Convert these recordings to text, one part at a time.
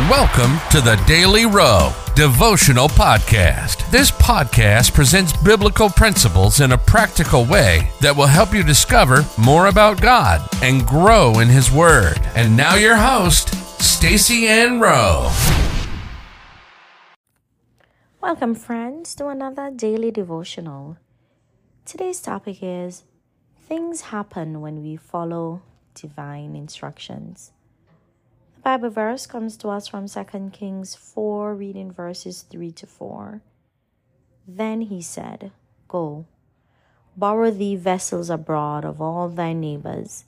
Welcome to the Daily Rowe Devotional Podcast. This podcast presents biblical principles in a practical way that will help you discover more about God and grow in His Word. And now, your host, Stacy Ann Rowe. Welcome, friends, to another daily devotional. Today's topic is Things Happen When We Follow Divine Instructions. Bible verse comes to us from 2 Kings 4, reading verses 3 to 4. Then he said, Go, borrow thee vessels abroad of all thy neighbors,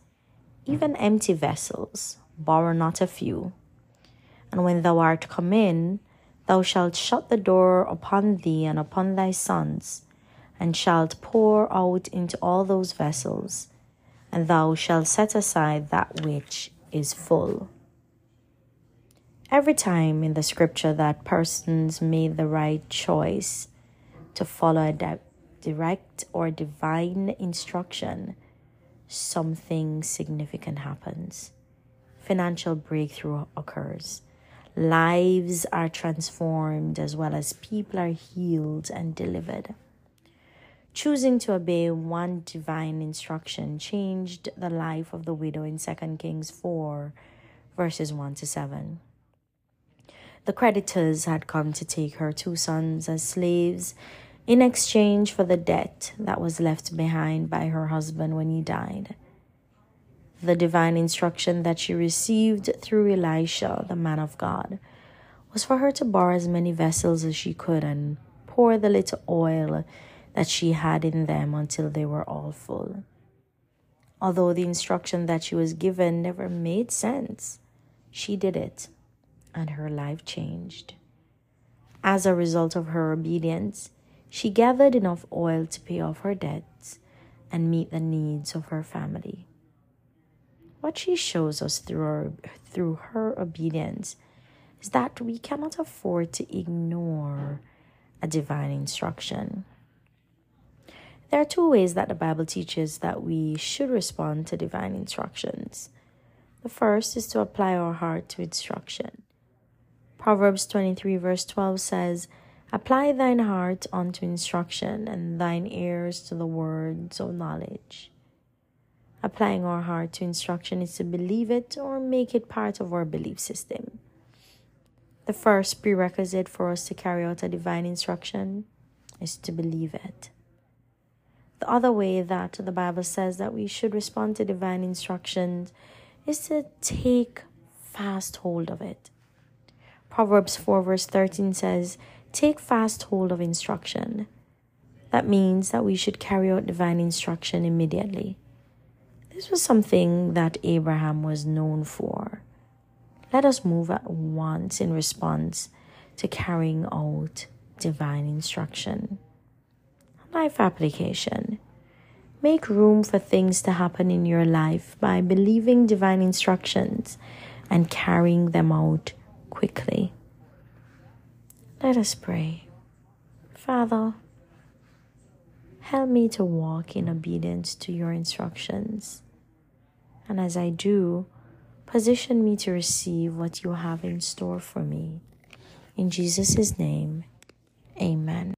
even empty vessels, borrow not a few. And when thou art come in, thou shalt shut the door upon thee and upon thy sons, and shalt pour out into all those vessels, and thou shalt set aside that which is full. Every time in the scripture that persons made the right choice to follow a di- direct or divine instruction, something significant happens. Financial breakthrough occurs. Lives are transformed as well as people are healed and delivered. Choosing to obey one divine instruction changed the life of the widow in 2 Kings 4, verses 1 to 7. The creditors had come to take her two sons as slaves in exchange for the debt that was left behind by her husband when he died. The divine instruction that she received through Elisha, the man of God, was for her to borrow as many vessels as she could and pour the little oil that she had in them until they were all full. Although the instruction that she was given never made sense, she did it and her life changed. As a result of her obedience, she gathered enough oil to pay off her debts and meet the needs of her family. What she shows us through her, through her obedience is that we cannot afford to ignore a divine instruction. There are two ways that the Bible teaches that we should respond to divine instructions. The first is to apply our heart to instruction. Proverbs 23, verse 12 says, Apply thine heart unto instruction, and thine ears to the words of knowledge. Applying our heart to instruction is to believe it or make it part of our belief system. The first prerequisite for us to carry out a divine instruction is to believe it. The other way that the Bible says that we should respond to divine instructions is to take fast hold of it. Proverbs 4, verse 13 says, Take fast hold of instruction. That means that we should carry out divine instruction immediately. This was something that Abraham was known for. Let us move at once in response to carrying out divine instruction. Life application. Make room for things to happen in your life by believing divine instructions and carrying them out quickly. Let us pray. Father, help me to walk in obedience to your instructions. And as I do, position me to receive what you have in store for me. In Jesus' name, amen.